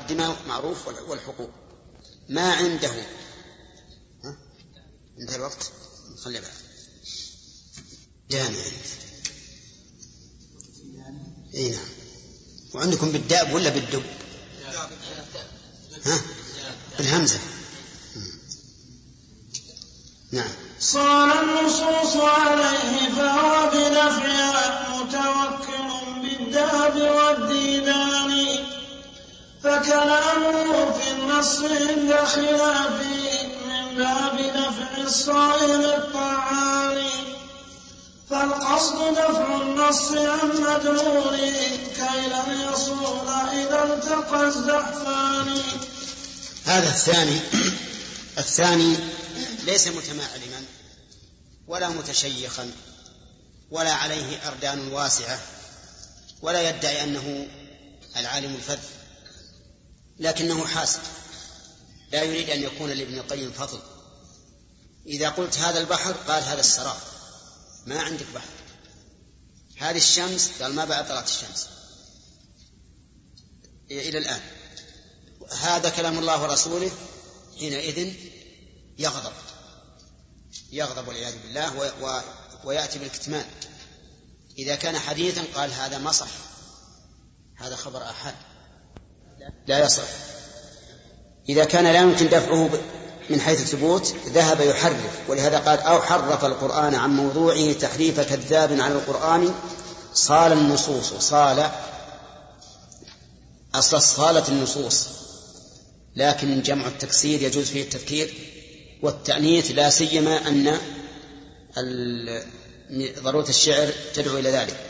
المقدمة معروف والحقوق. ما عنده؟ انتهى الوقت. خلي بعد. جامع إي نعم. وعندكم بالداب ولا بالدب؟ ها؟ بالهمزة. نعم. صار النصوص عليه فهو بدفعها متوكل بالداب والديدان فكلامه في النص عند خلافه من باب دفع الصائل الطعان فالقصد دفع النص عن مدلوله كي لم يصول إذا التقى الزحفان هذا الثاني الثاني ليس متمعلما ولا متشيخا ولا عليه أردان واسعة ولا يدعي أنه العالم الفذ. لكنه حاسد. لا يريد أن يكون لابن القيم فضل. إذا قلت هذا البحر قال هذا السراب. ما عندك بحر. هذه الشمس قال ما بعد طلعت الشمس. إلى الآن. هذا كلام الله ورسوله حينئذ يغضب. يغضب والعياذ بالله و... و... ويأتي بالكتمان. إذا كان حديثا قال هذا ما صح. هذا خبر أحد لا يصح. إذا كان لا يمكن دفعه من حيث الثبوت ذهب يحرف ولهذا قال أو حرف القرآن عن موضوعه تحريف كذاب على القرآن صال النصوص صال أصل صالة النصوص. لكن جمع التكسير يجوز فيه التفكير والتأنيث لا سيما أن ضرورة الشعر تدعو إلى ذلك.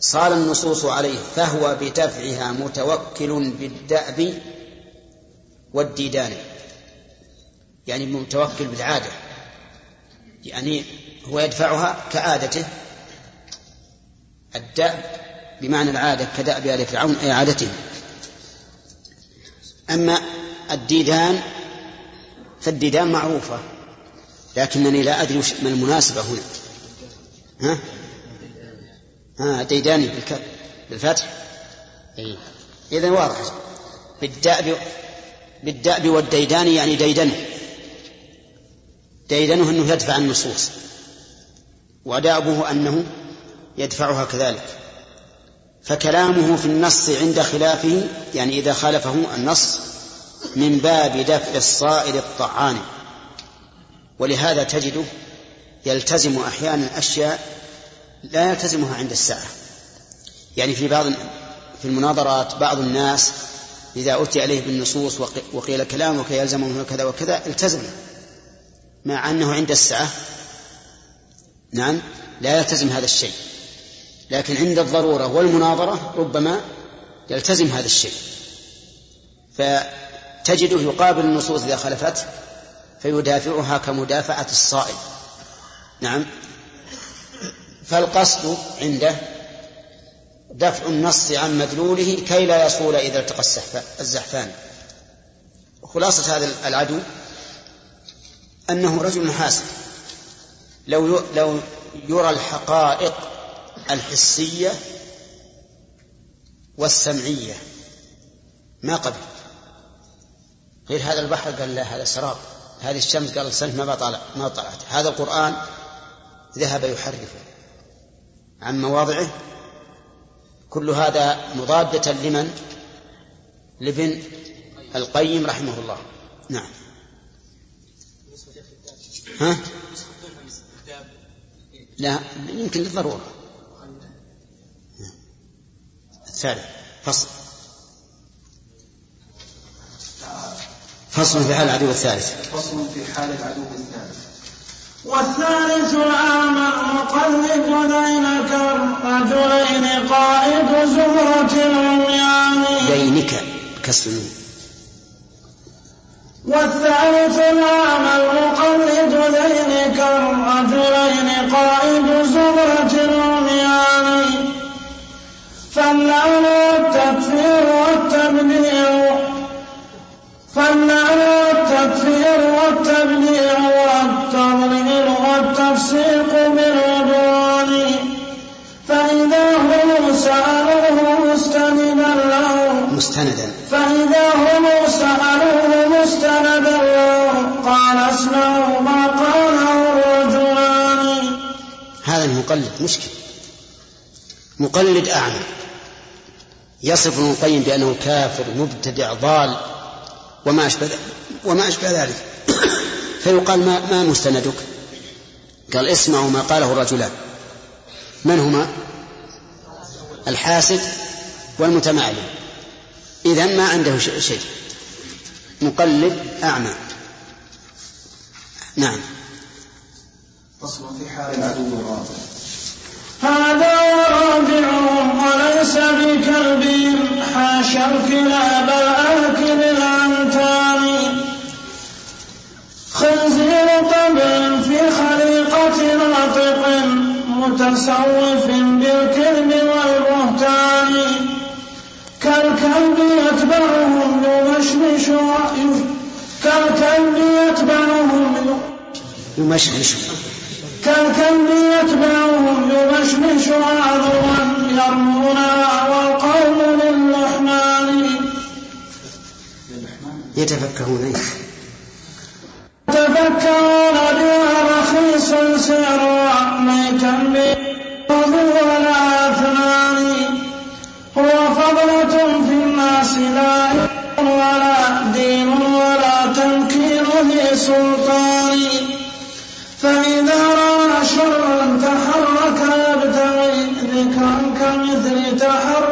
صال النصوص عليه فهو بدفعها متوكل بالدأب والديدان. يعني متوكل بالعادة. يعني هو يدفعها كعادته. الدأب بمعنى العادة كدأب آل فرعون أي عادته. أما الديدان فالديدان معروفة لكنني لا أدري ما المناسبة هنا. ها؟ ها ديداني بالفتح. إيه. إذا واضح. بالدأب بالدأب والديدان يعني ديدنه. ديدنه أنه يدفع النصوص. ودأبه أنه يدفعها كذلك. فكلامه في النص عند خلافه يعني إذا خالفه النص من باب دفع الصائل الطعان. ولهذا تجده يلتزم أحيانا أشياء لا يلتزمها عند الساعة. يعني في بعض في المناظرات بعض الناس إذا أتي عليه بالنصوص وقيل كلامك يلزمه كذا وكذا التزم. مع أنه عند الساعة. نعم لا يلتزم هذا الشيء. لكن عند الضرورة والمناظرة ربما يلتزم هذا الشيء. فتجده يقابل النصوص إذا خلفته فيدافعها كمدافعة الصائل. نعم فالقصد عنده دفع النص عن مدلوله كي لا يصول إذا التقى الزحفان. خلاصة هذا العدو أنه رجل حاسد. لو لو يرى الحقائق الحسية والسمعية ما قبل. غير هذا البحر قال لا هذا سراب. هذه الشمس قال السنة ما طلع ما طلعت. هذا القرآن ذهب يحرفه. عن مواضعه. كل هذا مضادة لمن؟ لابن القيم رحمه الله. نعم. ها؟ لا يمكن للضرورة. الثالث فصل. فصل في حال العدو الثالث. فصل في حال العدو الثالث. والثالث العام مقلد دينك الرجلين قائد زمرة العميان. دينك كسر والثالث العام المقلد دينك الرجلين قائد زمرة العميان. فاللعن والتكفير والتبديع فاللعن والتكفير والتبديع والتفسيق بالعدوان فإذا هم سألوه مستندا له مستندا. فإذا هم سألوه مستندا قال اسمعوا ما قاله الرجلان. هذا المقلد مشكل. مقلد أعمى. يصف ابن القيم بأنه كافر مبتدع ضال وما أشبه وما أشبه ذلك. فيقال ما, ما مستندك؟ قال اسمعوا ما قاله الرجلان. من هما الحاسد والمتمعلم. إذا ما عنده شيء مقلد أعمى. نعم. فصل هذا ورابعهم وليس بكلبهم حاشا الكلاب الآكل ناطق متصوف بالكذب والبهتان. كالكلب يتبعهم يمشمش كالكلب يتبعهم يمشمش. كالكلب يتبعهم يمشمش عدوا يرمونا والقوم للرحمن يتفكهون. تفكرون بها رخيص سرا ميتا بأرض ولا أثنان هو فضلة في الناس لا ولا دين ولا تنكير ذي سلطان فإذا رأى شرا تحرك يبتغي ذكرا كمثل تحرك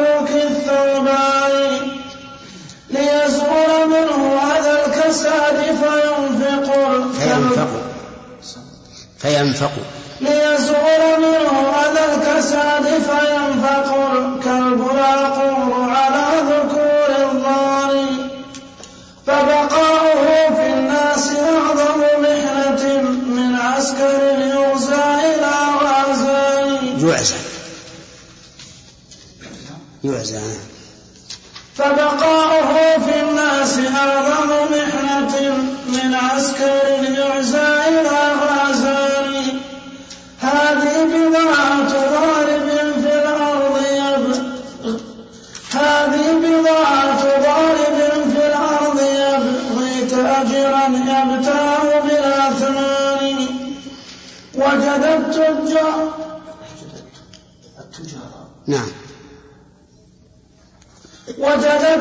هذا الكساد فينفق. فينفق. فينفق ليزول منه هذا الكساد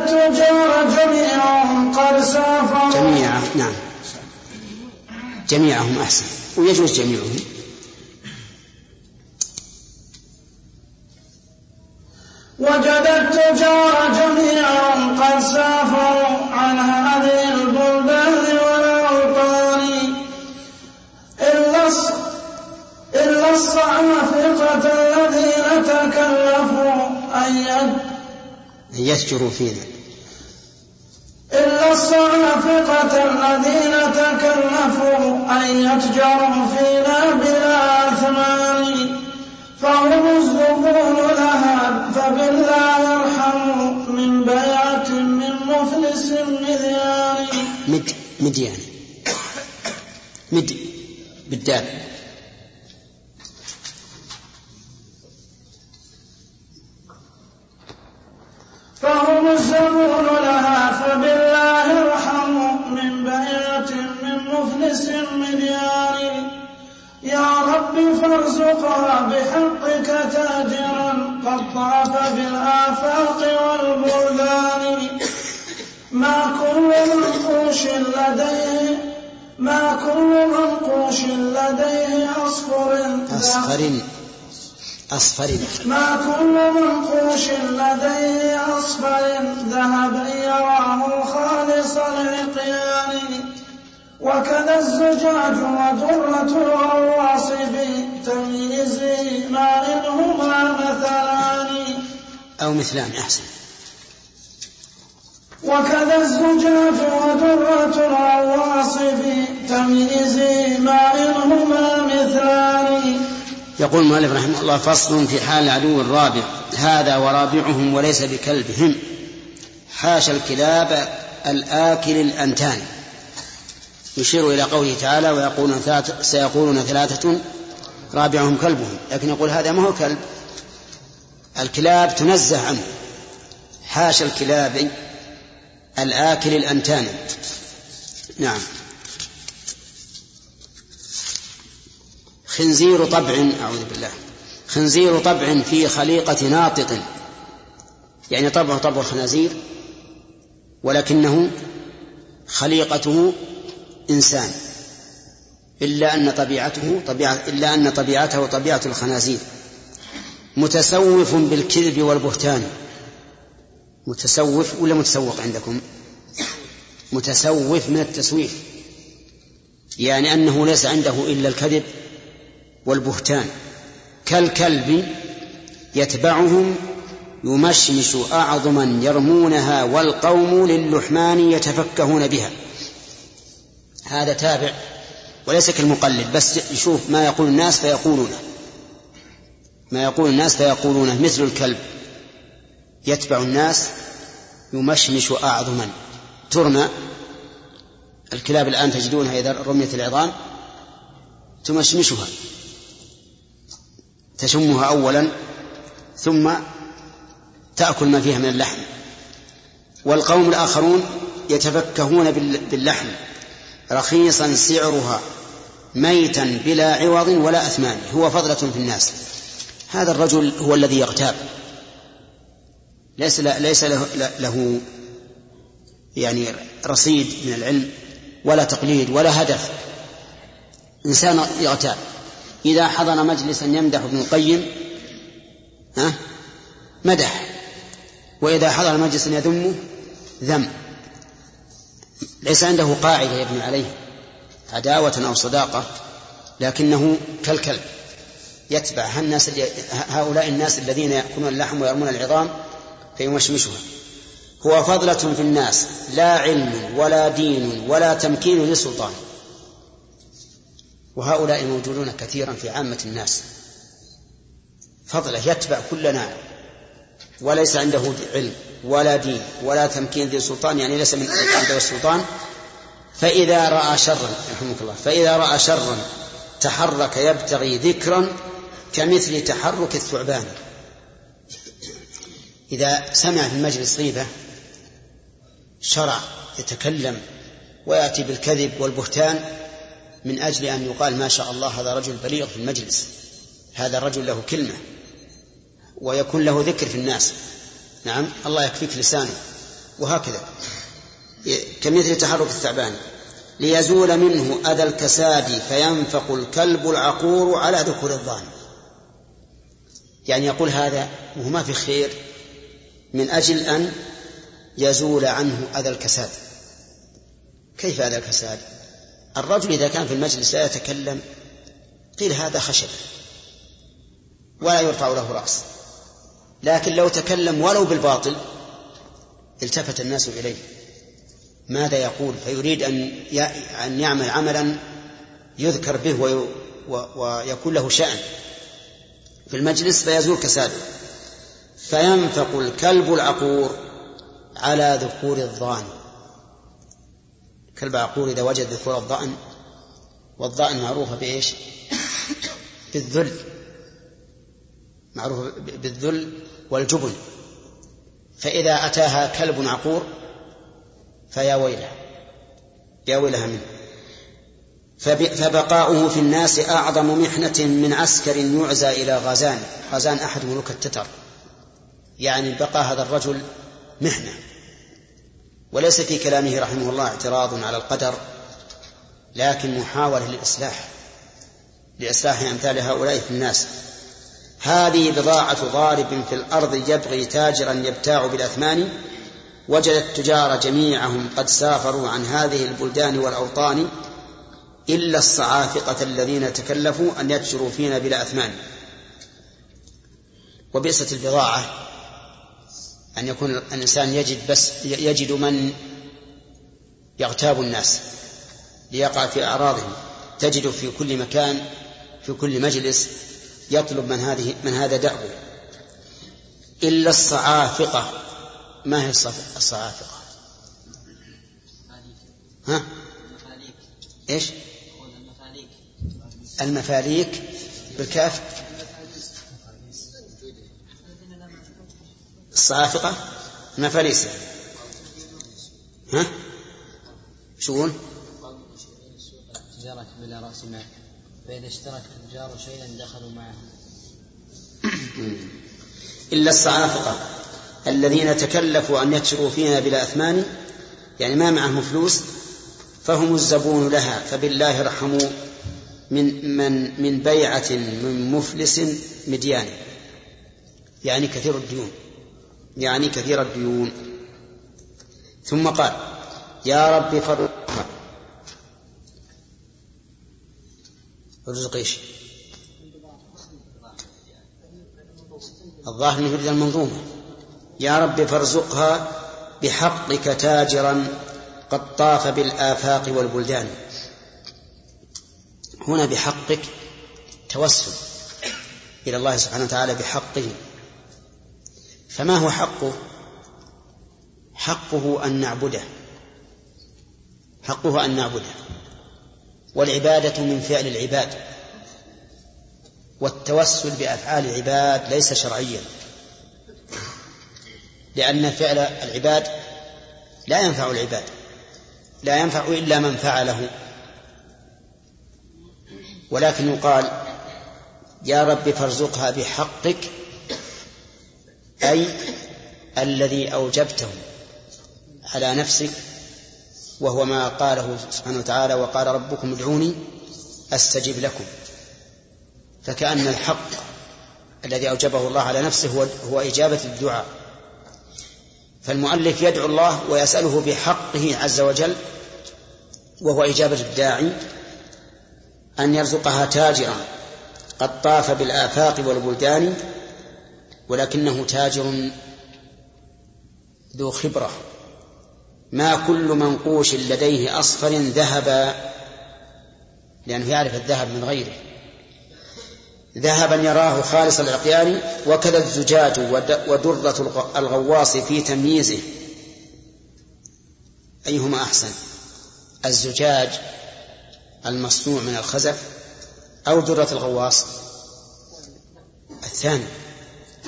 التجار جميعهم قد سافروا. جميعا نعم. جميعهم أحسن. ويجوز جميعهم. وجد التجار جميعا قد سافروا عن هذه البلدان والأوطان. إلا إلا الصعافقة الذين تكلفوا أن يسجروا فينا إلا الصعافقة الذين تكلفوا أن يتجروا فينا بلا أثمان فهم الزبون لها فبالله يرحموا من بيعة من مفلس مذيان. مد مديان. مد بالدال. لديه أصفر أصفر أصفر ما كل منقوش لديه أصفر ذهبا يراه خالص العقيان وكذا الزجاج ودرة الغواصب تمييز ما إنهما مثلان. أو مثلان أحسن. وكذا الزجاج ودرة الغواصب تمييز ما إنهما مثلان. يقول المؤلف رحمه الله فصل في حال العدو الرابع هذا ورابعهم وليس بكلبهم. حاشا الكلاب الآكل الأنتان. يشير إلى قوله تعالى ويقولون ثلاثة سيقولون ثلاثة رابعهم كلبهم. لكن يقول هذا ما هو كلب. الكلاب تنزه عنه. حاشا الكلاب الآكل الأنتان. نعم. خنزير طبع أعوذ بالله. خنزير طبع في خليقة ناطق. يعني طبعه طبع الخنازير ولكنه خليقته إنسان. إلا أن طبيعته طبيعة إلا أن طبيعته طبيعة الخنازير. متسوف بالكذب والبهتان. متسوف ولا متسوق عندكم؟ متسوف من التسويف. يعني أنه ليس عنده إلا الكذب والبهتان. كالكلب يتبعهم يمشمش أعظما يرمونها والقوم للحمان يتفكهون بها. هذا تابع وليس كالمقلد بس يشوف ما يقول الناس فيقولونه. ما يقول الناس فيقولونه مثل الكلب. يتبع الناس يمشمش أعظما. ترمى الكلاب الآن تجدونها إذا رميت العظام تمشمشها. تشمها أولا ثم تأكل ما فيها من اللحم. والقوم الآخرون يتفكهون باللحم. رخيصا سعرها ميتا بلا عوض ولا أثمان. هو فضلة في الناس. هذا الرجل هو الذي يغتاب. ليس ليس له, له يعني رصيد من العلم ولا تقليد ولا هدف. إنسان يغتاب. إذا حضر مجلسا يمدح ابن القيم ها؟ مدح. وإذا حضر مجلسا يذمه ذم. ليس عنده قاعدة يبني عليه عداوة أو صداقة لكنه كالكلب. يتبع هؤلاء الناس الذين يأكلون اللحم ويرمون العظام فيمشمشها هو فضلة في الناس لا علم ولا دين ولا تمكين لسلطان وهؤلاء موجودون كثيرا في عامة الناس. فضلة يتبع كل ناعم وليس عنده علم ولا دين ولا تمكين ذي سلطان يعني ليس من عنده السلطان فإذا رأى شرا رحمك الله فإذا رأى شرا تحرك يبتغي ذكرا كمثل تحرك الثعبان. إذا سمع في المجلس غيبة شرع يتكلم ويأتي بالكذب والبهتان من أجل أن يقال ما شاء الله هذا رجل بليغ في المجلس هذا الرجل له كلمة ويكون له ذكر في الناس. نعم الله يكفيك لسانه. وهكذا. كمثل تحرك الثعبان ليزول منه أذى الكساد فينفق الكلب العقور على ذكر الظان يعني يقول هذا وهو ما في خير من أجل أن يزول عنه أذى الكساد. كيف أذى الكساد؟ الرجل إذا كان في المجلس لا يتكلم قيل هذا خشب ولا يرفع له رأس. لكن لو تكلم ولو بالباطل التفت الناس إليه. ماذا يقول؟ فيريد أن أن يعمل عملا يذكر به ويكون له شأن. في المجلس فيزول كساده. فينفق الكلب العقور على ذكور الظان كلب عقور إذا وجد ذكور الظأن والظأن معروفة بإيش؟ بالذل. معروفة بالذل والجبن. فإذا أتاها كلب عقور فيا ويله يا ويلها منه. فبقاؤه في الناس أعظم محنة من عسكر يعزى إلى غازان. غازان أحد ملوك التتر. يعني بقى هذا الرجل محنة وليس في كلامه رحمه الله اعتراض على القدر لكن محاولة للإصلاح لإصلاح أمثال هؤلاء في الناس. هذه بضاعة ضارب في الأرض يبغي تاجرا يبتاع بالأثمان وجد التجار جميعهم قد سافروا عن هذه البلدان والأوطان إلا الصعافقة الذين تكلفوا أن يتجروا فينا بلا أثمان. وبئست البضاعة أن يكون الإنسان يجد بس يجد من يغتاب الناس ليقع في أعراضهم تجد في كل مكان في كل مجلس يطلب من هذه من هذا دأبه إلا الصعافقة ما هي الصعافقة؟ ها؟ إيش؟ المفاليك بالكاف الصافقة المفاليس ها؟ شو؟ التجارة بلا رأس مال. فإذا اشترك التجار شيئا دخلوا معه. إلا الصعافقة الذين تكلفوا أن يكسروا فيها بلا أثمان يعني ما معهم فلوس فهم الزبون لها فبالله ارحموا من من من بيعة من مفلس مديان يعني كثير الديون. يعني كثير الديون. ثم قال يا رب فرزق رزق إيش؟ الظاهر إنه يريد المنظومة. يا رب فارزقها بحقك تاجرا قد طاف بالآفاق والبلدان. هنا بحقك توسل إلى الله سبحانه وتعالى بحقه. فما هو حقه حقه أن نعبده. حقه أن نعبده. والعبادة من فعل العباد. والتوسل بأفعال العباد ليس شرعيا. لأن فعل العباد لا ينفع العباد. لا ينفع إلا من فعله. ولكن يقال يا رب فارزقها بحقك أي الذي أوجبته على نفسك وهو ما قاله سبحانه وتعالى وقال ربكم ادعوني أستجب لكم. فكأن الحق الذي أوجبه الله على نفسه هو, هو إجابة الدعاء. فالمؤلف يدعو الله ويسأله بحقه عز وجل وهو إجابة الداعي أن يرزقها تاجرا قد طاف بالآفاق والبلدان ولكنه تاجر ذو خبرة. ما كل منقوش لديه أصفر ذهبا لأنه يعرف الذهب من غيره. ذهبا يراه خالص العقيان وكذا الزجاج ودرة الغواص في تمييزه. أيهما أحسن؟ الزجاج المصنوع من الخزف أو درة الغواص؟ الثاني.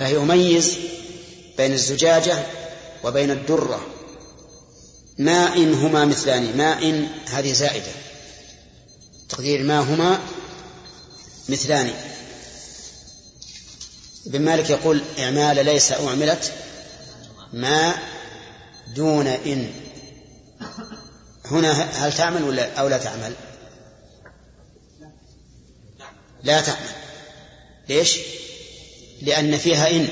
فهي يميز بين الزجاجة وبين الدرة. ماء هما مثلان ماء هذه زائدة. تقدير ما هما مثلان. ابن مالك يقول إعمال ليس أعملت ما دون إن. هنا هل تعمل ولا أو لا تعمل؟ لا تعمل. ليش؟ لأن فيها إن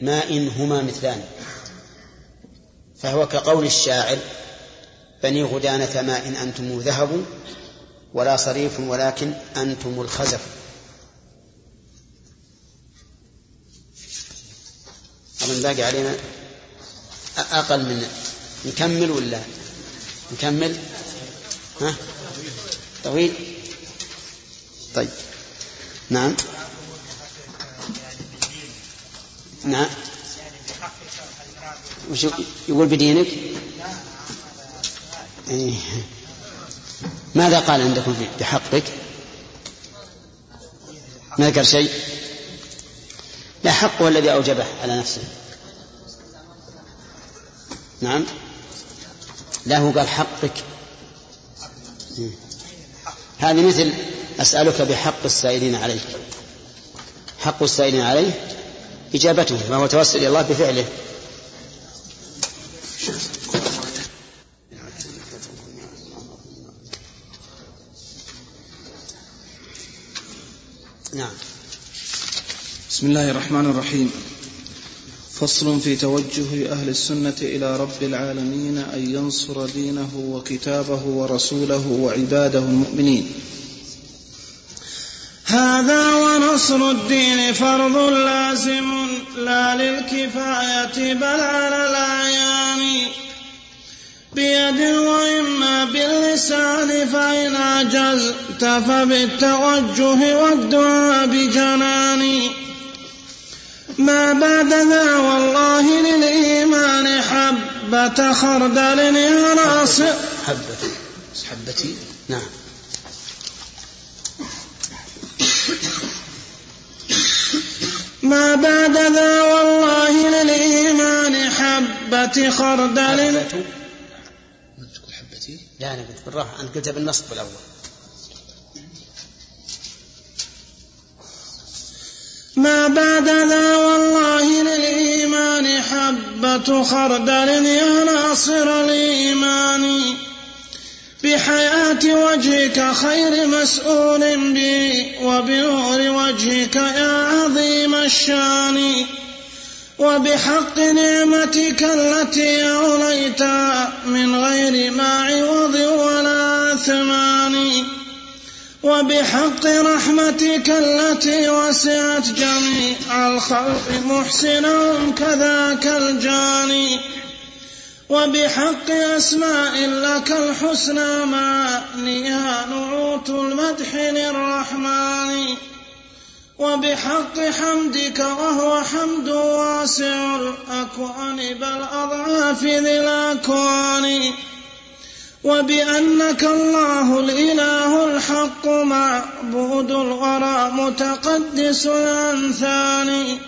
ما إن هما مثلان. فهو كقول الشاعر بني غدانة ما إن أنتم ذهب ولا صريف ولكن أنتم الخزف. أظن باقي علينا أقل من نكمل ولا؟ نكمل؟ ها؟ طويل. طيب. نعم. نعم. وش يقول بدينك؟ إيه. ماذا قال عندكم بحقك؟ ما ذكر شيء؟ لا حقه الذي أوجبه على نفسه. نعم. لا هو قال حقك. هذه مثل أسألك بحق السائلين عليك. حق السائلين عليه إجابته فهو توسل إلى الله بفعله. نعم. بسم الله الرحمن الرحيم. فصل في توجه أهل السنة إلى رب العالمين أن ينصر دينه وكتابه ورسوله وعباده المؤمنين. ونصر الدين فرض لازم لا للكفاية بل على الأعيان. بيد وإما باللسان فإن عجزت فبالتوجه والدعاء بجنان. ما بعد ذا والله للإيمان حبة خردل يراس حبة حبتي نعم. ما بعد ذا والله للإيمان حبة خردل. تقول حبتي؟ لا أنا قلت بالراحة. أنت قلتها بالنصب الأول. ما بعد ذا والله للإيمان حبة خردل. يا ناصر الإيمان. وجهك خير مسؤول بي وبنور وجهك يا عظيم الشان. وبحق نعمتك التي أوليت من غير ما عوض ولا ثمان. وبحق رحمتك التي وسعت جميع الخلق محسنا كذاك الجاني. وبحق أسماء لك الحسنى معنيها نعوت المدح للرحمن. وبحق حمدك وهو حمد واسع الأكوان بل أضعاف ذي الأكوان. وبأنك الله الإله الحق معبود الورى متقدس الأنثان.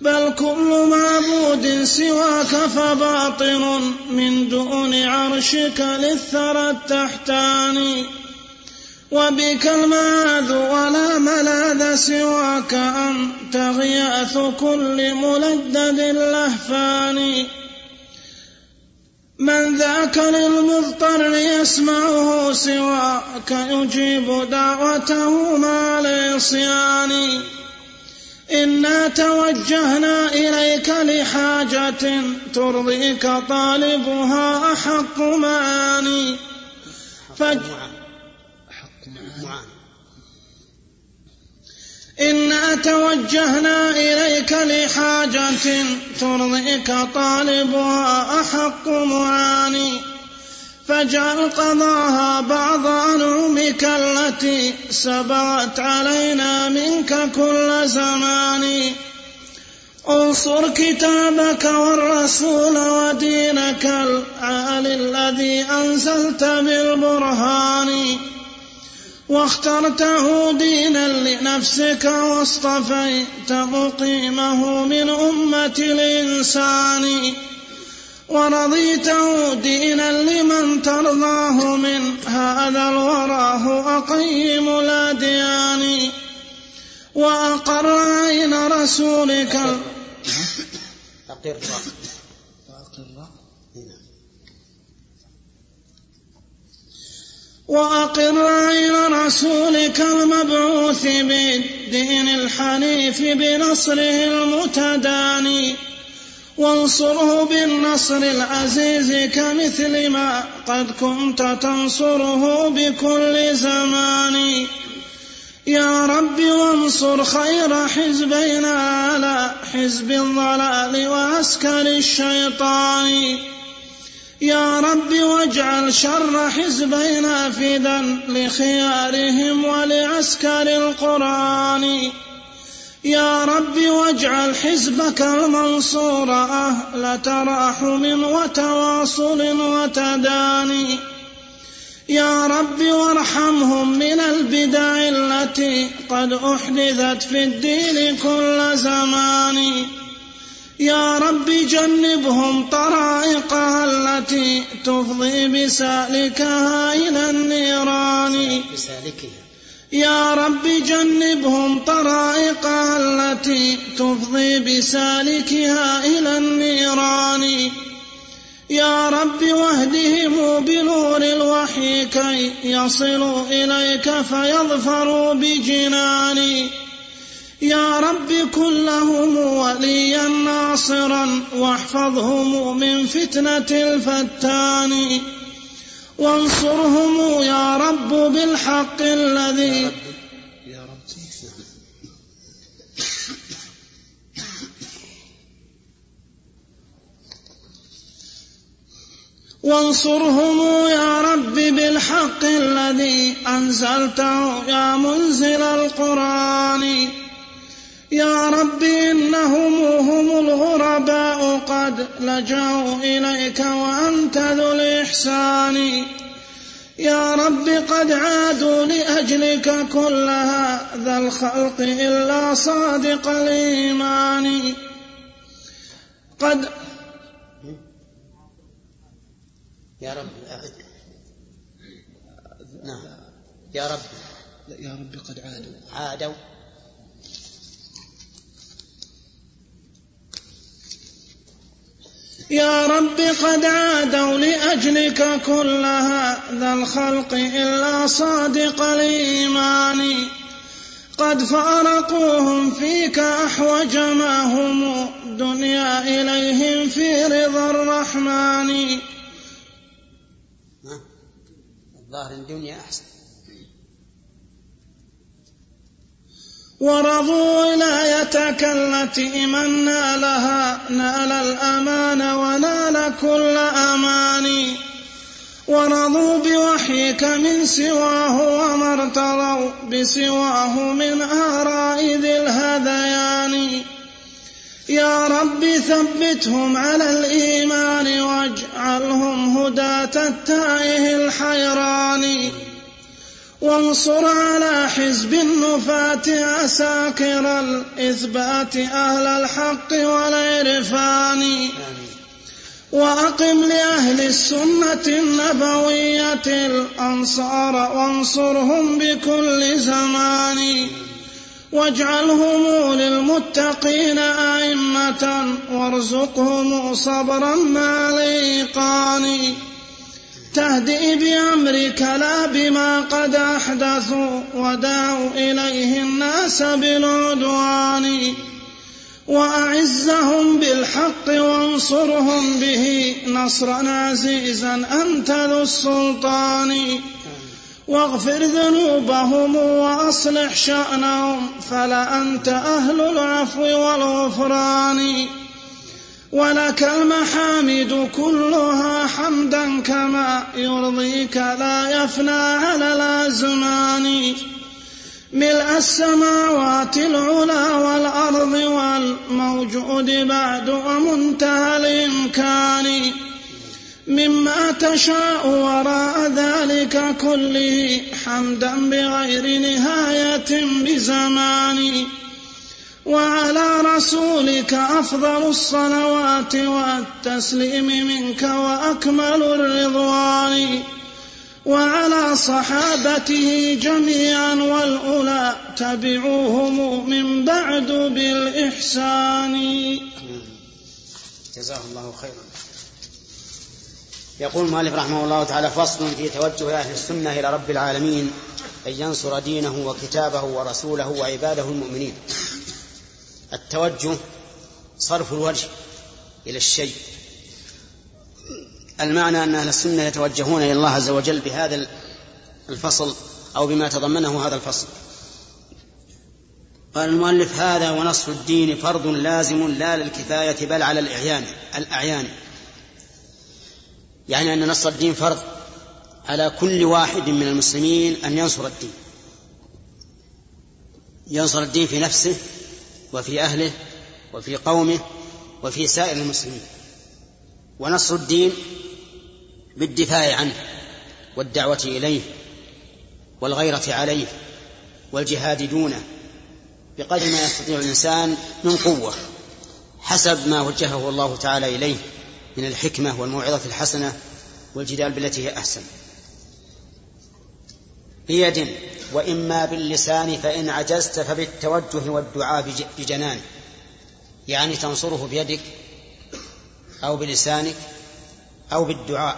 بل كل معبود سواك فباطن من دون عرشك للثرى التحتاني وبك المعاذ ولا ملاذ سواك أنت غياث كل ملدد لهفان. من ذاك للمضطر يسمعه سواك يجيب دعوته مع العصيان إنا توجهنا إليك لحاجة ترضيك طالبها أحق معاني. فج إنا توجهنا إليك لحاجة ترضيك طالبها أحق معاني. فاجعل قضاها بعض أنعمك التي سبقت علينا منك كل زمان. انصر كتابك والرسول ودينك العالي الذي أنزلت بالبرهان. واخترته دينا لنفسك واصطفيت مقيمه من أمة الإنسان. ورضيته دينا لمن ترضاه من هذا الورى هو أقيم الأديان وأقر عين رسولك. أقر وأقر عين رسولك المبعوث بالدين الحنيف بنصره المتداني. وانصره بالنصر العزيز كمثل ما قد كنت تنصره بكل زمان. يا رب وانصر خير حزبنا على حزب الضلال وعسكر الشيطان. يا رب واجعل شر حزبينا فدا لخيارهم ولعسكر القرآن. يا رب واجعل حزبك المنصور أهل تراحم وتواصل وتداني. يا رب وارحمهم من البدع التي قد أحدثت في الدين كل زمان. يا رب جنبهم طرائقها التي تفضي بسالكها إلى النيران. بسالكها. يا رب جنبهم طرائقها التي تفضي بسالكها إلى النيران. يا رب واهدهم بنور الوحي كي يصلوا إليك فيظفروا بجناني يا رب كن لهم وليا ناصرا واحفظهم من فتنة الفتان. وانصرهم يا رب بالحق الذي يا رب وانصرهم يا رب بالحق الذي أنزلته يا منزل القرآن يا رب إنهم هم الغرباء قد لجأوا إليك وأنت ذو الإحسان. يا رب قد عادوا لأجلك كل هذا الخلق إلا صادق الإيمان. قد يا رب نعم. يا رب. يا رب قد عادوا. عادوا. يا رب قد عادوا لأجلك كل هذا الخلق إلا صادق الإيمان. قد فارقوهم فيك أحوج ما هم الدنيا إليهم في رضا الرحمن. الظاهر الدنيا أحسن. ورضوا ولايتك التي من نالها نال الأمان ونال كل أمان. ورضوا بوحيك من سواه وما ارتضوا بسواه من آراء ذي الهذيان. يا رب ثبتهم على الإيمان واجعلهم هداة التائه الحيران. وانصر على حزب النفاة أساكر الإثبات أهل الحق والعرفان. وأقم لأهل السنة النبوية الأنصار وانصرهم بكل زمان. واجعلهم للمتقين أئمة وارزقهم صبرا مع الإيقان تهدئ بأمرك لا بما قد أحدثوا ودعوا إليه الناس بالعدوان وأعزهم بالحق وانصرهم به نصرا عزيزا أنت ذو السلطان واغفر ذنوبهم وأصلح شأنهم فلأنت أهل العفو والغفران ولك المحامد كلها حمدا كما يرضيك لا يفنى على الأزمان. ملء السماوات العلا والأرض والموجود بعد ومنتهى الإمكان. مما تشاء وراء ذلك كله حمدا بغير نهاية بزمان. وعلى رسولك أفضل الصلوات والتسليم منك وأكمل الرضوان. وعلى صحابته جميعا والأولى تبعوهم من بعد بالإحسان. جزاه الله خيرا. يقول المؤلف رحمه الله تعالى فصل في توجه أهل السنة إلى رب العالمين أن ينصر دينه وكتابه ورسوله وعباده المؤمنين. التوجه صرف الوجه إلى الشيء. المعنى أن أهل السنة يتوجهون إلى الله عز وجل بهذا الفصل أو بما تضمنه هذا الفصل. قال المؤلف هذا ونصر الدين فرض لازم لا للكفاية بل على الإعيان. الأعيان. يعني أن نصر الدين فرض على كل واحد من المسلمين أن ينصر الدين. ينصر الدين في نفسه وفي أهله وفي قومه وفي سائر المسلمين. ونصر الدين بالدفاع عنه والدعوة إليه والغيرة عليه والجهاد دونه بقدر ما يستطيع الإنسان من قوة حسب ما وجهه الله تعالى إليه من الحكمة والموعظة الحسنة والجدال بالتي هي أحسن. بيد وإما باللسان فإن عجزت فبالتوجه والدعاء بجنان يعني تنصره بيدك أو بلسانك أو بالدعاء.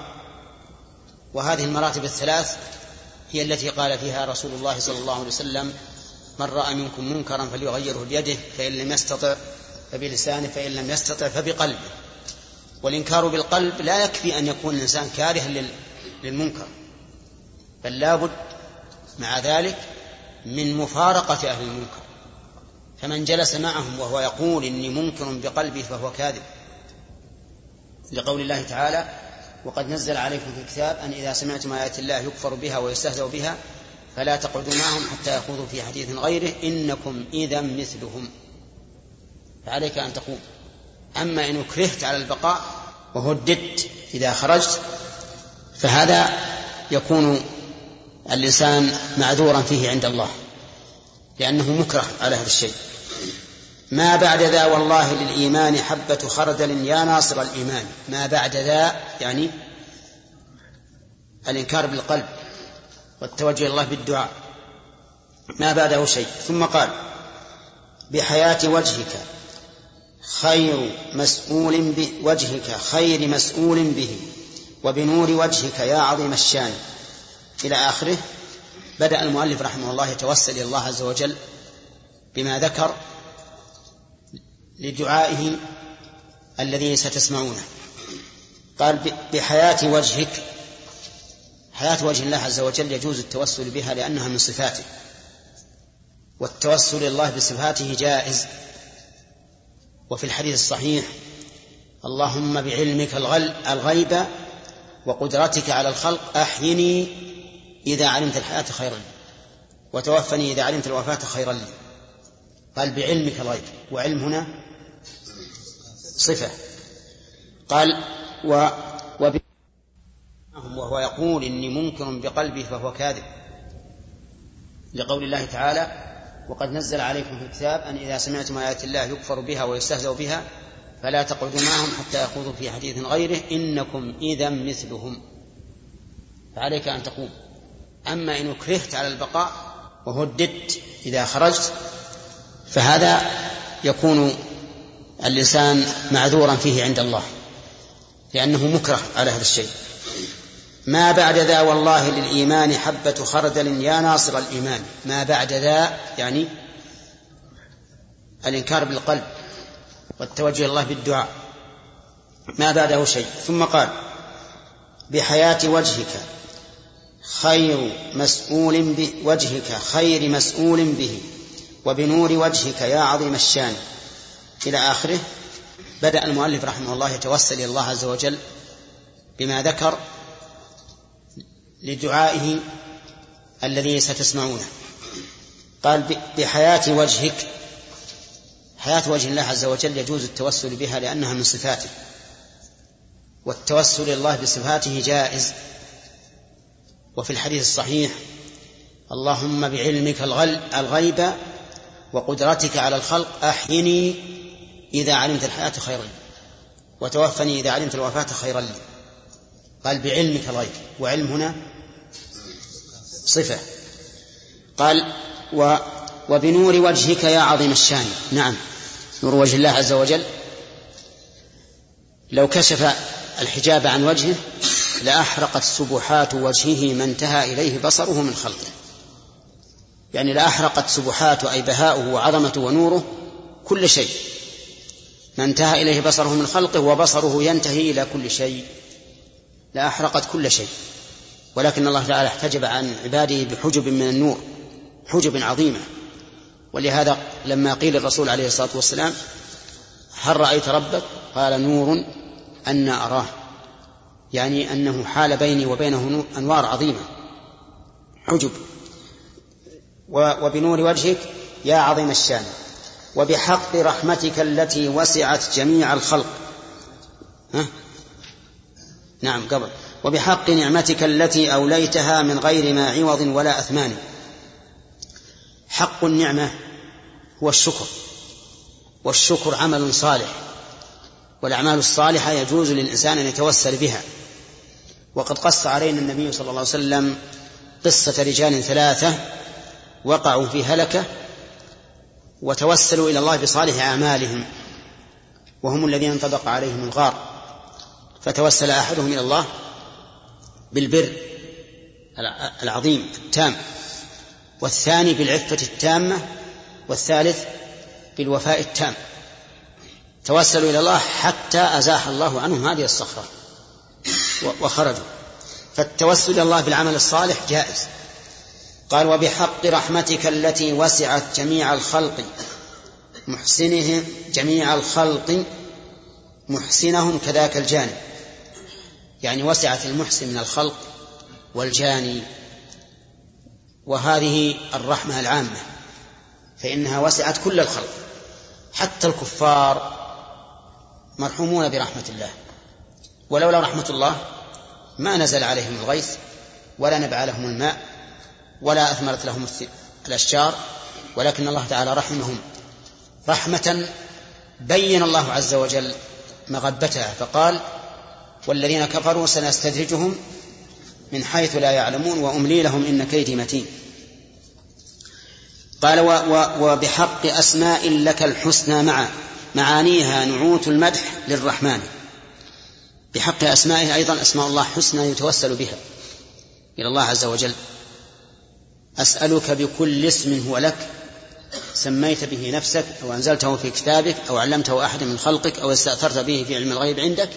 وهذه المراتب الثلاث هي التي قال فيها رسول الله صلى الله عليه وسلم من رأى منكم منكرا فليغيره بيده فإن لم يستطع فبلسانه فإن لم يستطع فبقلبه. والإنكار بالقلب لا يكفي أن يكون الإنسان كارها للمنكر بل لابد مع ذلك من مفارقة أهل المنكر. فمن جلس معهم وهو يقول إني منكر بقلبي فهو كاذب. لقول الله تعالى وقد نزل عليكم في الكتاب أن إذا سمعتم آيات الله يكفر بها ويستهزأ بها فلا تقعدوا معهم حتى يخوضوا في حديث غيره إنكم إذا مثلهم. فعليك أن تقوم. أما إن كرهت على البقاء وهددت إذا خرجت فهذا يكون الإنسان معذورا فيه عند الله لأنه مكره على هذا الشيء. ما بعد ذا والله للإيمان حبة خردل يا ناصر الإيمان. ما بعد ذا يعني الإنكار بالقلب والتوجه إلى الله بالدعاء. ما بعده شيء. ثم قال بحياة وجهك خير مسؤول بوجهك خير مسؤول به وبنور وجهك يا عظيم الشان. إلى آخره بدأ المؤلف رحمه الله يتوسل إلى الله عز وجل بما ذكر لدعائه الذي ستسمعونه. قال بحياة وجهك حياة وجه الله عز وجل يجوز التوسل بها لأنها من صفاته. والتوسل إلى الله بصفاته جائز. وفي الحديث الصحيح اللهم بعلمك الغيب وقدرتك على الخلق أحيني إذا علمت الحياة خيرا لي وتوفني إذا علمت الوفاة خيرا. لي قال بعلمك الغيب وعلم هنا صفة. قال و وب... وهو يقول إني منكر بقلبي فهو كاذب. لقول الله تعالى وقد نزل عليكم في الكتاب أن إذا سمعتم آيات الله يكفر بها ويستهزأ بها فلا تقعدوا معهم حتى يخوضوا في حديث غيره إنكم إذا مثلهم. فعليك أن تقوم. أما إن كرهت على البقاء وهددت إذا خرجت فهذا يكون الإنسان معذورا فيه عند الله لأنه مكره على هذا الشيء. ما بعد ذا والله للإيمان حبة خردل يا ناصر الإيمان. ما بعد ذا يعني الإنكار بالقلب والتوجه الله بالدعاء. ما بعده شيء. ثم قال بحياة وجهك. خير مسؤول بوجهك خير مسؤول به وبنور وجهك يا عظيم الشان. إلى آخره بدأ المؤلف رحمه الله يتوسل إلى الله عز وجل بما ذكر لدعائه الذي ستسمعونه. قال بحياة وجهك حياة وجه الله عز وجل يجوز التوسل بها لأنها من صفاته والتوسل إلى الله بصفاته جائز. وفي الحديث الصحيح اللهم بعلمك الغيب وقدرتك على الخلق أحيني إذا علمت الحياة خيرا لي وتوفني إذا علمت الوفاة خيرا لي. قال بعلمك الغيب وعلم هنا صفة. قال و وبنور وجهك يا عظيم الشان. نعم نور وجه الله عز وجل. لو كشف الحجاب عن وجهه لأحرقت سبحات وجهه ما انتهى إليه بصره من خلقه. يعني لأحرقت سبحات أي بهاؤه وعظمته ونوره كل شيء. ما انتهى إليه بصره من خلقه وبصره ينتهي إلى كل شيء. لأحرقت كل شيء. ولكن الله تعالى احتجب عن عباده بحجب من النور حجب عظيمة. ولهذا لما قيل الرسول عليه الصلاة والسلام هل رأيت ربك؟ قال نور أن أراه. يعني أنه حال بيني وبينه أنوار عظيمة. حجب وبنور وجهك يا عظيم الشان. وبحق رحمتك التي وسعت جميع الخلق. ها؟ نعم قبل. وبحق نعمتك التي أوليتها من غير ما عوض ولا أثمان. حق النعمة هو الشكر. والشكر عمل صالح. والأعمال الصالحة يجوز للإنسان أن يتوسل بها. وقد قص علينا النبي صلى الله عليه وسلم قصة رجال ثلاثة وقعوا في هلكة وتوسلوا إلى الله بصالح أعمالهم وهم الذين انطبق عليهم الغار. فتوسل أحدهم إلى الله بالبر العظيم التام والثاني بالعفة التامة والثالث بالوفاء التام. توسلوا إلى الله حتى أزاح الله عنهم هذه الصخرة. وخرجوا. فالتوسل إلى الله بالعمل الصالح جائز. قال وبحق رحمتك التي وسعت جميع الخلق محسنهم جميع الخلق محسنهم كذاك الجانب. يعني وسعت المحسن من الخلق والجاني وهذه الرحمة العامة فإنها وسعت كل الخلق حتى الكفار مرحومون برحمة الله. ولولا رحمة الله ما نزل عليهم الغيث ولا نبع لهم الماء ولا أثمرت لهم الأشجار ولكن الله تعالى رحمهم. رحمة بين الله عز وجل مغبتها فقال والذين كفروا سنستدرجهم من حيث لا يعلمون وأملي لهم إن كيدي متين. قال وبحق أسماء لك الحسنى مع معانيها نعوت المدح للرحمن. بحق أسمائه أيضا أسماء الله حسنى يتوسل بها. إلى الله عز وجل. أسألك بكل اسم هو لك سميت به نفسك أو أنزلته في كتابك أو علمته أحد من خلقك أو استأثرت به في علم الغيب عندك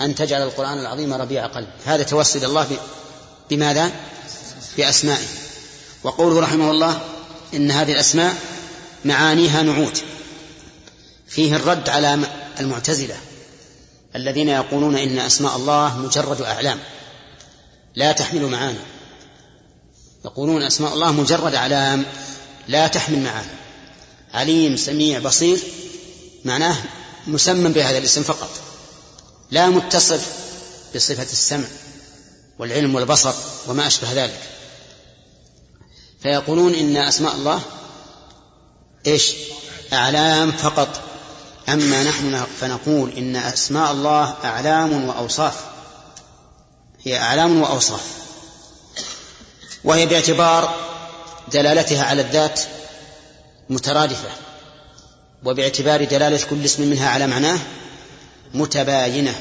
أن تجعل القرآن العظيم ربيع قلب هذا توسل الله بماذا؟ بأسمائه. وقوله رحمه الله إن هذه الأسماء معانيها نعوت فيه الرد على المعتزلة. الذين يقولون إن أسماء الله مجرد أعلام لا تحمل معاني. يقولون أسماء الله مجرد أعلام لا تحمل معاني. عليم سميع بصير معناه مسمى بهذا الاسم فقط. لا متصف بصفة السمع والعلم والبصر وما أشبه ذلك. فيقولون إن أسماء الله إيش؟ أعلام فقط. أما نحن فنقول إن أسماء الله أعلام وأوصاف. هي أعلام وأوصاف. وهي باعتبار دلالتها على الذات مترادفة وباعتبار دلالة كل اسم منها على معناه متباينة.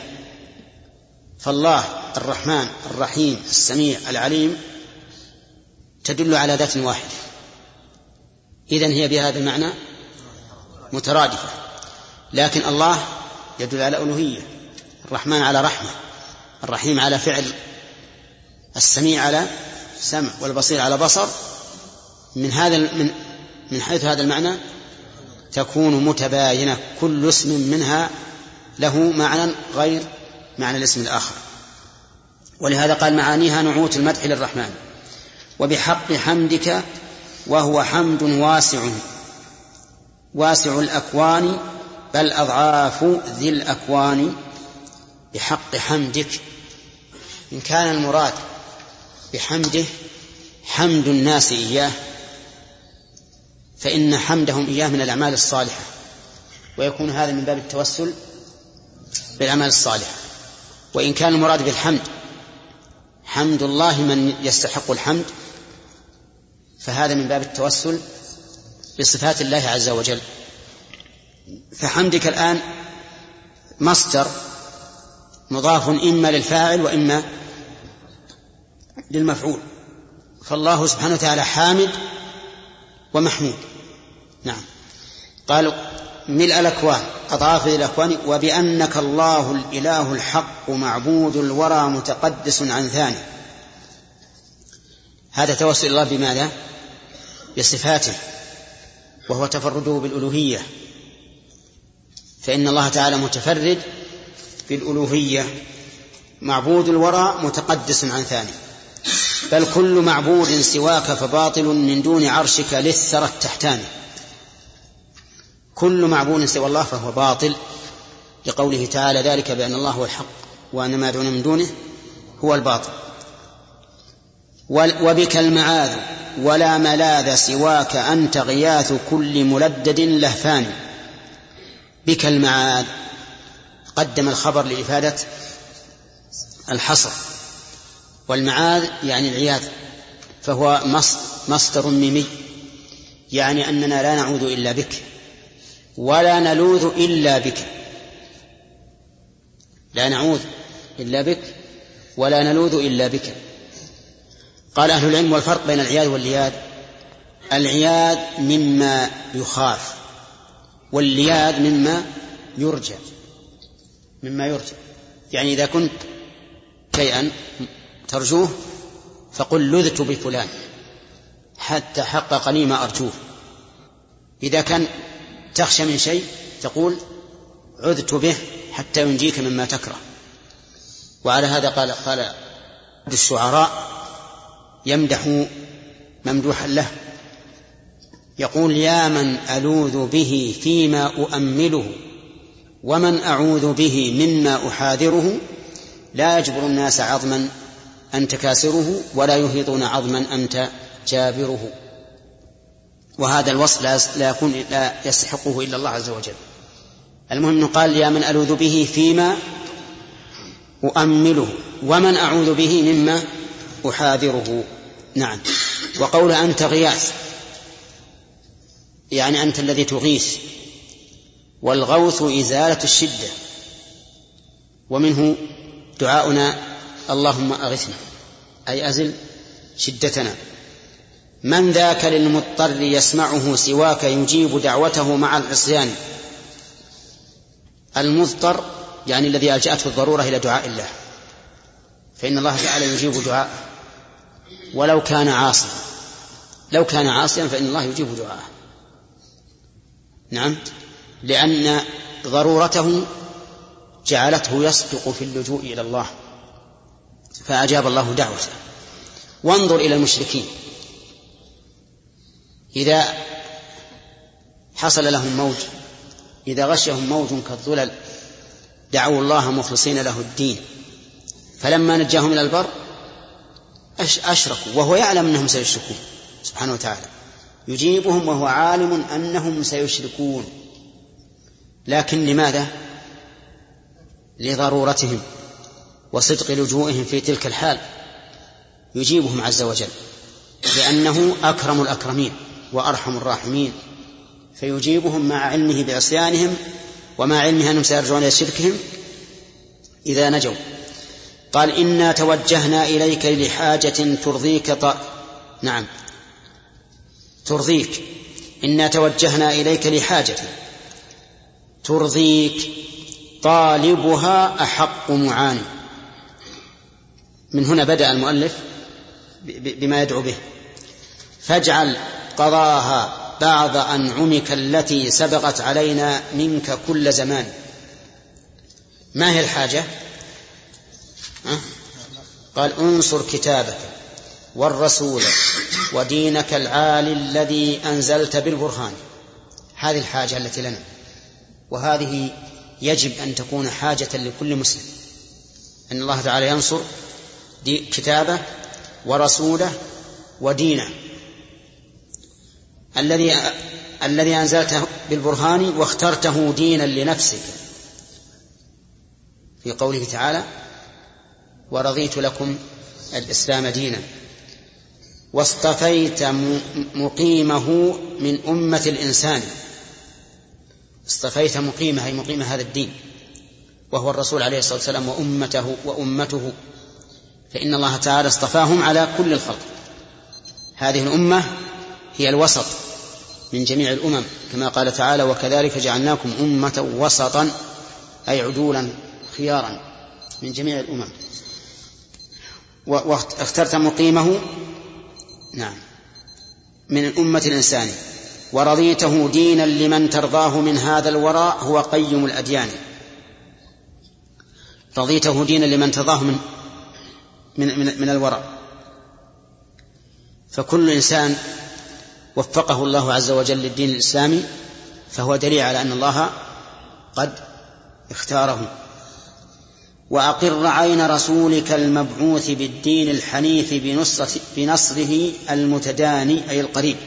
فالله الرحمن الرحيم السميع العليم تدل على ذات واحدة. إذن هي بهذا المعنى مترادفة. لكن الله يدل على ألوهية. الرحمن على رحمة الرحيم على فعل السميع على سمع والبصير على بصر. من هذا من من حيث هذا المعنى تكون متباينة كل اسم منها له معنى غير معنى الاسم الآخر. ولهذا قال معانيها نعوت المدح للرحمن. وبحق حمدك وهو حمد واسع واسع الأكوان بل أضعاف ذي الأكوان بحق حمدك. إن كان المراد بحمده حمد الناس إياه فإن حمدهم إياه من الأعمال الصالحة. ويكون هذا من باب التوسل بالأعمال الصالحة. وإن كان المراد بالحمد حمد الله من يستحق الحمد فهذا من باب التوسل بصفات الله عز وجل. فحمدك الآن مصدر مضاف إما للفاعل وإما للمفعول. فالله سبحانه وتعالى حامد ومحمود. نعم. قالوا ملء الأكوان أضاف إلى الأكوان وبأنك الله الإله الحق معبود الورى متقدس عن ثاني. هذا توسل الله بماذا؟ بصفاته وهو تفرده بالألوهية. فإن الله تعالى متفرد بالألوهية معبود الورى متقدس عن ثاني. بل كل معبود سواك فباطل من دون عرشك للثرى التحتاني كل معبود سوى الله فهو باطل لقوله تعالى ذلك بأن الله هو الحق وأن ما دون من دونه هو الباطل. وبك المعاذ ولا ملاذ سواك أنت غياث كل ملدد لهفان. بك المعاذ قدم الخبر لإفادة الحصر. والمعاذ يعني العياذ فهو مصدر ميمي يعني أننا لا نعوذ إلا بك ولا نلوذ إلا بك. لا نعوذ إلا بك ولا نلوذ إلا بك. قال أهل العلم والفرق بين العياذ واللياذ. العياذ مما يخاف. واللياذ مما يرجى مما يرجى. يعني إذا كنت شيئا ترجوه فقل لذت بفلان حتى حقق لي ما أرجوه. إذا كان تخشى من شيء تقول عذت به حتى ينجيك مما تكره. وعلى هذا قال قال الشعراء يمدح ممدوحا له. يقول يا من ألوذ به فيما أؤمله ومن أعوذ به مما أحاذره لا يجبر الناس عظما أنت كاسره ولا يهيطون عظما أنت جابره وهذا الوصف لا يكون لا يستحقه إلا الله عز وجل. المهم أنه قال يا من ألوذ به فيما أؤمله ومن أعوذ به مما أحاذره. نعم. وقول أنت غياث. يعني أنت الذي تغيث. والغوث إزالة الشدة. ومنه دعاؤنا اللهم أغثنا. أي أزل شدتنا. من ذاك للمضطر يسمعه سواك يجيب دعوته مع العصيان. المضطر يعني الذي ألجأته الضرورة إلى دعاء الله. فإن الله تعالى يجيب دعاءه. ولو كان عاصيا. لو كان عاصيا فإن الله يجيب دعاءه. نعم. لأن ضرورته جعلته يصدق في اللجوء إلى الله. فأجاب الله دعوته. وانظر إلى المشركين. إذا حصل لهم موج إذا غشهم موج كالظلل دعوا الله مخلصين له الدين. فلما نجاهم إلى البر أشركوا وهو يعلم أنهم سيشركون سبحانه وتعالى. يجيبهم وهو عالم أنهم سيشركون. لكن لماذا؟ لضرورتهم وصدق لجوئهم في تلك الحال. يجيبهم عز وجل لأنه أكرم الأكرمين وأرحم الراحمين. فيجيبهم مع علمه بعصيانهم ومع علمه أنهم سيرجعون إلى شركهم إذا نجوا. قال إنا توجهنا إليك لحاجة ترضيك ط... نعم. ترضيك. إنا توجهنا إليك لحاجة. ترضيك. طالبها أحق معاني. من هنا بدأ المؤلف بما يدعو به. فاجعل قضاها بعض أنعمك التي سبقت علينا منك كل زمان. ما هي الحاجة؟ قال انصر كتابك. والرسول ودينك العالي الذي أنزلت بالبرهان. هذه الحاجة التي لنا. وهذه يجب أن تكون حاجة لكل مسلم. أن الله تعالى ينصر كتابه ورسوله ودينه. الذي الذي أنزلته بالبرهان واخترته دينا لنفسك. في قوله تعالى ورضيت لكم الإسلام دينا واصطفيت مقيمه من أمة الإنسان. اصطفيت مقيمة أي مقيم هذا الدين وهو الرسول عليه الصلاة والسلام وأمته وأمته. فإن الله تعالى اصطفاهم على كل الخلق. هذه الأمة هي الوسط من جميع الأمم كما قال تعالى وكذلك جعلناكم أمة وسطا أي عدولا خيارا من جميع الأمم. واخترت مقيمه نعم. من أمة الإنسان. ورضيته دينا لمن ترضاه من هذا الوراء هو قيم الأديان. رضيته دينا لمن ترضاه من من من, من الوراء. فكل إنسان وفقه الله عز وجل للدين الإسلامي فهو دليل على أن الله قد اختاره. وأقر عين رسولك المبعوث بالدين الحنيف بنصره المتداني أي القريب.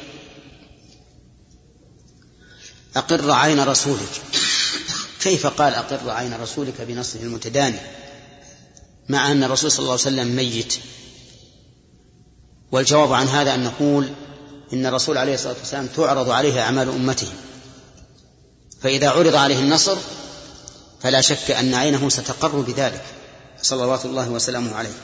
أقر عين رسولك. كيف قال أقر عين رسولك بنصره المتداني؟ مع أن الرسول صلى الله عليه وسلم ميت. والجواب عن هذا أن نقول إن الرسول عليه الصلاة والسلام تعرض عليه أعمال أمته. فإذا عرض عليه النصر فلا شك أن عينه ستقر بذلك. صلوات الله وسلامه عليه.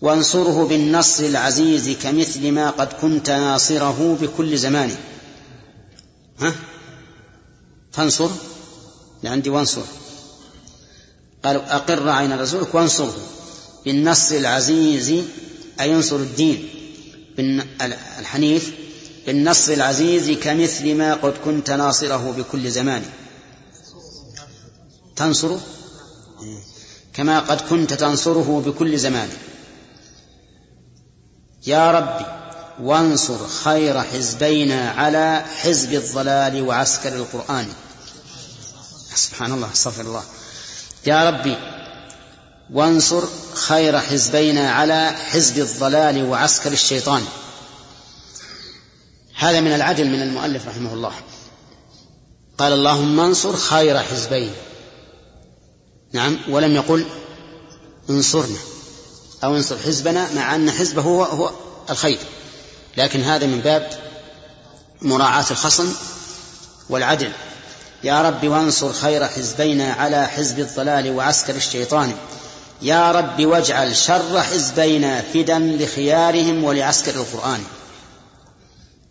وانصره بالنصر العزيز كمثل ما قد كنت ناصره بكل زمان ها؟ فانصر لعندي وانصر. قالوا أقر عين رسولك وانصره. بالنصر العزيز أي ينصر الدين. الحنيف. بالنصر العزيز كمثل ما قد كنت ناصره بكل زمان تنصره؟ كما قد كنت تنصره بكل زمان. يا ربي وانصر خير حزبينا على حزب الضلال وعسكر القرآن. سبحان الله استغفر الله. يا ربي وانصر خير حزبينا على حزب الضلال وعسكر الشيطان. هذا من العدل من المؤلف رحمه الله. قال اللهم انصر خير حزبين. نعم ولم يقل انصرنا أو انصر حزبنا مع أن حزبه هو, هو الخير. لكن هذا من باب مراعاة الخصم والعدل. يا رب وانصر خير حزبينا على حزب الضلال وعسكر الشيطان. يا رب واجعل شر حزبينا فدا لخيارهم ولعسكر القرآن.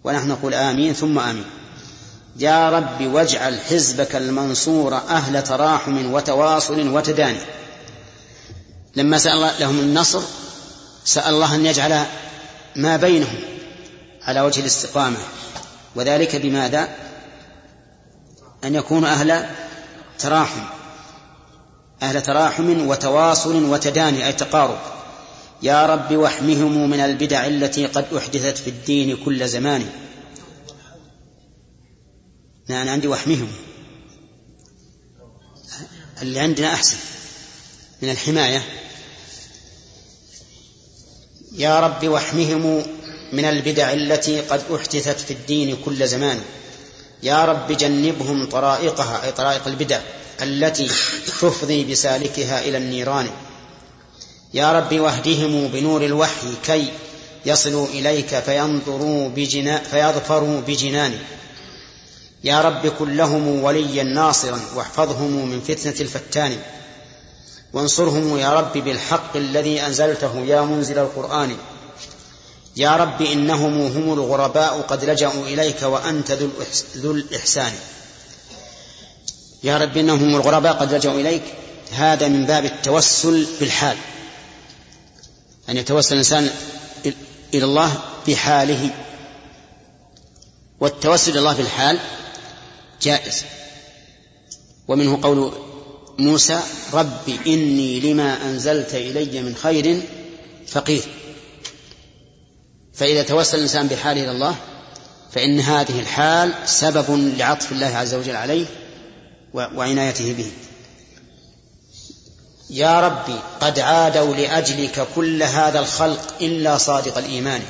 ونحن نقول آمين ثم آمين. يا رب واجعل حزبك المنصور أهل تراحم وتواصل وتداني. لما سأل الله لهم النصر سأل الله أن يجعل ما بينهم على وجه الاستقامة. وذلك بماذا؟ أن يكونوا أهل تراحم. أهل تراحم وتواصل وتداني أي تقارب. يا رب واحمهم من البدع التي قد أحدثت في الدين كل زمان. أنا عندي واحمهم اللي عندنا أحسن من الحماية. يا رب واحمهم من البدع التي قد أحدثت في الدين كل زمان. يا رب جنبهم طرائقها أي طرائق البدع التي تفضي بسالكها إلى النيران. يا رب واهدهم بنور الوحي كي يصلوا إليك فينظروا بجنا فيظفروا بجنان يا رب كن لهم وليا ناصرا واحفظهم من فتنة الفتان. وانصرهم يا رب بالحق الذي أنزلته يا منزل القرآن. يا رب إنهم هم الغرباء قد لجأوا إليك وأنت ذو الإحسان. يا رب إنهم هم الغرباء قد لجأوا إليك. هذا من باب التوسل بالحال. أن يتوسل الإنسان إلى الله بحاله. والتوسل إلى الله بالحال جائز ومنه قول موسى رب إني لما أنزلت إلي من خير فقير. فإذا توسل الإنسان بحاله إلى الله فإن هذه الحال سبب لعطف الله عز وجل عليه وعنايته به. يا ربي قد عادوا لأجلك كل هذا الخلق إلا صادق الإيمان.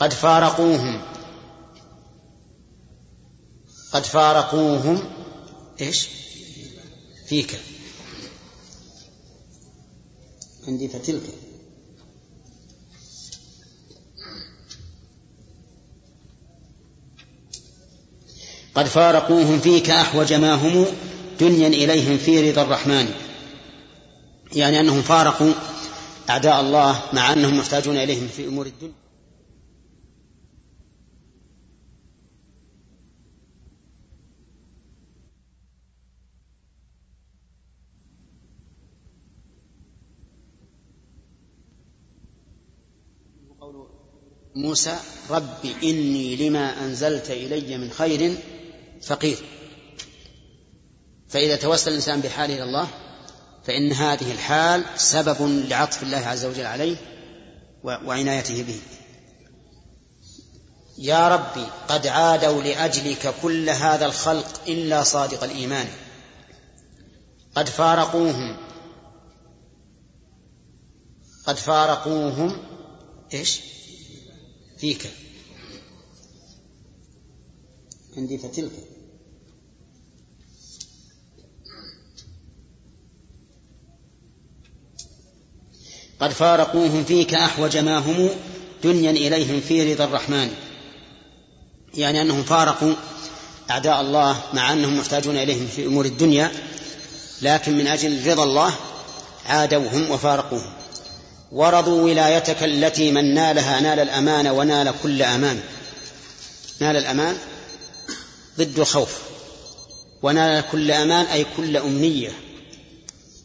قد فارقوهم قد فارقوهم إيش؟ فيك. عندي فتلك قد فارقوهم فيك أحوج ما هم دنيا إليهم في رضا الرحمن. يعني أنهم فارقوا أعداء الله مع أنهم محتاجون إليهم في أمور الدنيا. موسى رب إني لما أنزلت إلي من خير فقير. فإذا توسل الإنسان بحاله إلى الله فإن هذه الحال سبب لعطف الله عز وجل عليه وعنايته به. يا ربي قد عادوا لأجلك كل هذا الخلق إلا صادق الإيمان. قد فارقوهم. قد فارقوهم إيش؟ فيك. عندي فتلك. قد فارقوهم فيك أحوج ما هم دنيا إليهم في رضا الرحمن. يعني أنهم فارقوا أعداء الله مع أنهم محتاجون إليهم في أمور الدنيا لكن من أجل رضا الله عادوهم وفارقوهم. ورضوا ولايتك التي من نالها نال الأمان ونال كل أمان. نال الأمان ضد الخوف ونال كل أمان أي كل أمنية.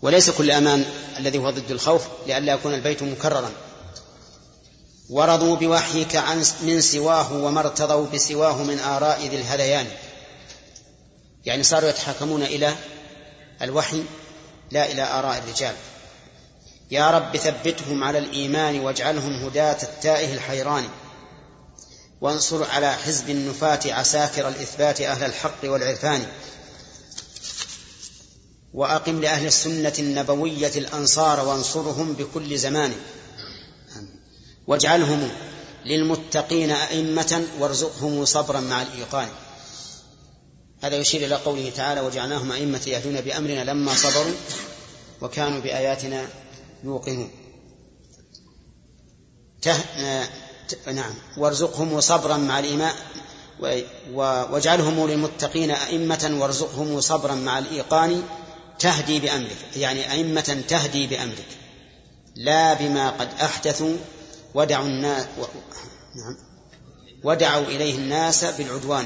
وليس كل أمان الذي هو ضد الخوف لئلا يكون البيت مكررا. ورضوا بوحيك عن من سواه وما ارتضوا بسواه من آراء ذي الهذيان يعني صاروا يتحاكمون إلى الوحي لا إلى آراء الرجال. يا رب ثبتهم على الإيمان واجعلهم هداة التائه الحيران. وانصر على حزب النفاة عساكر الإثبات أهل الحق والعرفان. وأقم لأهل السنة النبوية الأنصار وانصرهم بكل زمان. واجعلهم للمتقين أئمة وارزقهم صبرا مع الإيقان. هذا يشير إلى قوله تعالى وجعلناهم أئمة يهدون بأمرنا لما صبروا وكانوا بآياتنا يوقنون ته... ت... نعم. وارزقهم صبرا مع الإيمان و... واجعلهم للمتقين أئمة وارزقهم صبرا مع الإيقان تهدي بأمرك. يعني أئمة تهدي بأمرك. لا بما قد أحدثوا ودعوا الناس و... نعم. ودعوا إليه الناس بالعدوان.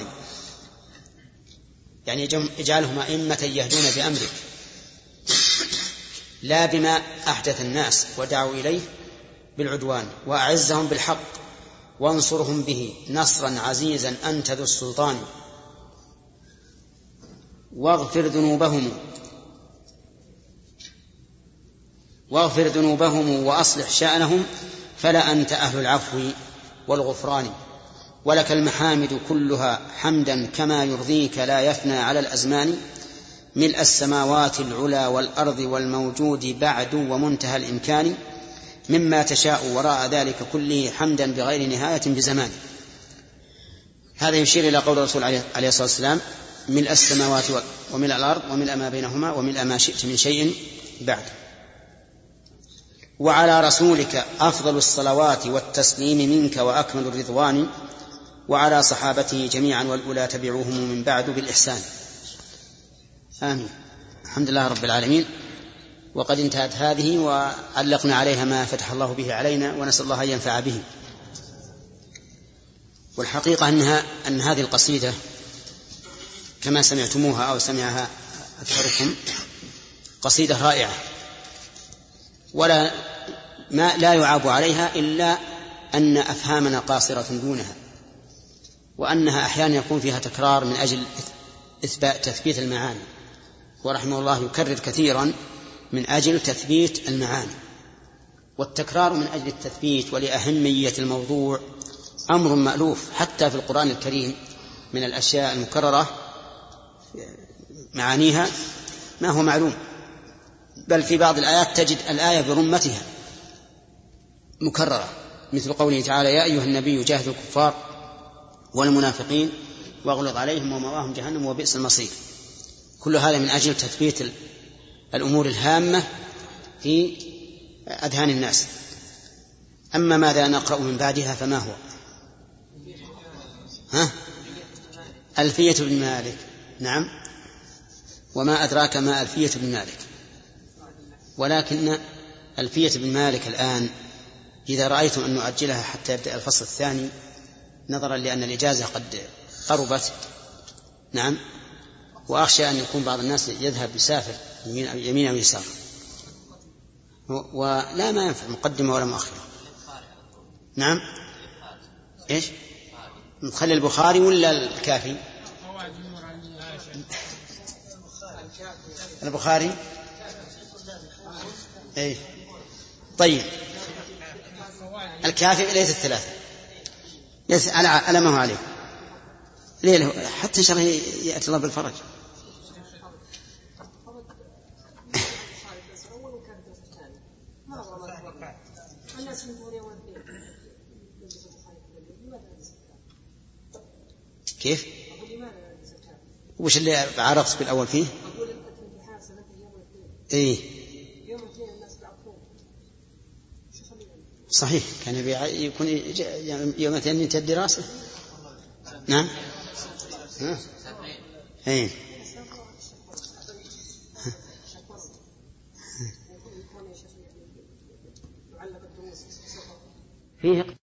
يعني اجعلهم أئمة يهدون بأمرك. لا بما أحدث الناس ودعوا إليه بالعدوان وأعزهم بالحق وانصرهم به نصرا عزيزا أنت ذو السلطان. واغفر ذنوبهم واغفر ذنوبهم وأصلح شأنهم فلا أنت أهل العفو والغفران. ولك المحامد كلها حمدا كما يرضيك لا يفنى على الأزمان. ملء السماوات العلى والأرض والموجود بعد ومنتهى الإمكان مما تشاء وراء ذلك كله حمدا بغير نهاية بزمان. هذا يشير إلى قول الرسول عليه الصلاة والسلام ملء السماوات وملء الأرض وملء ما بينهما وملء ما شئت من شيء بعد. وعلى رسولك أفضل الصلوات والتسليم منك وأكمل الرضوان وعلى صحابته جميعا والأولى تبعوهم من بعد بالإحسان. آمين. الحمد لله رب العالمين. وقد انتهت هذه وعلقنا عليها ما فتح الله به علينا ونسأل الله أن ينفع به. والحقيقة أنها أن هذه القصيدة كما سمعتموها أو سمعها أكثركم قصيدة رائعة. ولا ما لا يعاب عليها إلا أن أفهامنا قاصرة دونها وأنها أحيانا يكون فيها تكرار من أجل إثبات تثبيت المعاني. ورحمه الله يكرر كثيرا من أجل تثبيت المعاني والتكرار من أجل التثبيت ولأهمية الموضوع أمر مألوف حتى في القرآن الكريم من الأشياء المكررة معانيها ما هو معلوم بل في بعض الآيات تجد الآية برمتها مكررة مثل قوله تعالى يا أيها النبي جاهد الكفار والمنافقين واغلظ عليهم ومواهم جهنم وبئس المصير كل هذا من أجل تثبيت الأمور الهامة في أذهان الناس. أما ماذا نقرأ من بعدها فما هو؟ ها؟ ألفية بن مالك. نعم. وما أدراك ما ألفية بن مالك. ولكن ألفية بن مالك الآن إذا رأيتم أن نؤجلها حتى يبدأ الفصل الثاني نظرا لأن الإجازة قد قربت. نعم. وأخشى أن يكون بعض الناس يذهب يسافر يمين أو يسار. ولا ما ينفع مقدمة ولا مؤخرة. نعم؟ إيش؟ نخلي البخاري ولا الكافي؟ البخاري؟ اي طيب. الكافي ليس الثلاثة. ليس على على ما هو عليه. ليه حتى ان شاء الله يأتي الله بالفرج. كيف؟ وش اللي عرفت بالأول فيه؟ إيه. صحيح. كان يبي يكون يوم الاثنين ينتهي الدراسة. نعم. ها؟ إيه. فيه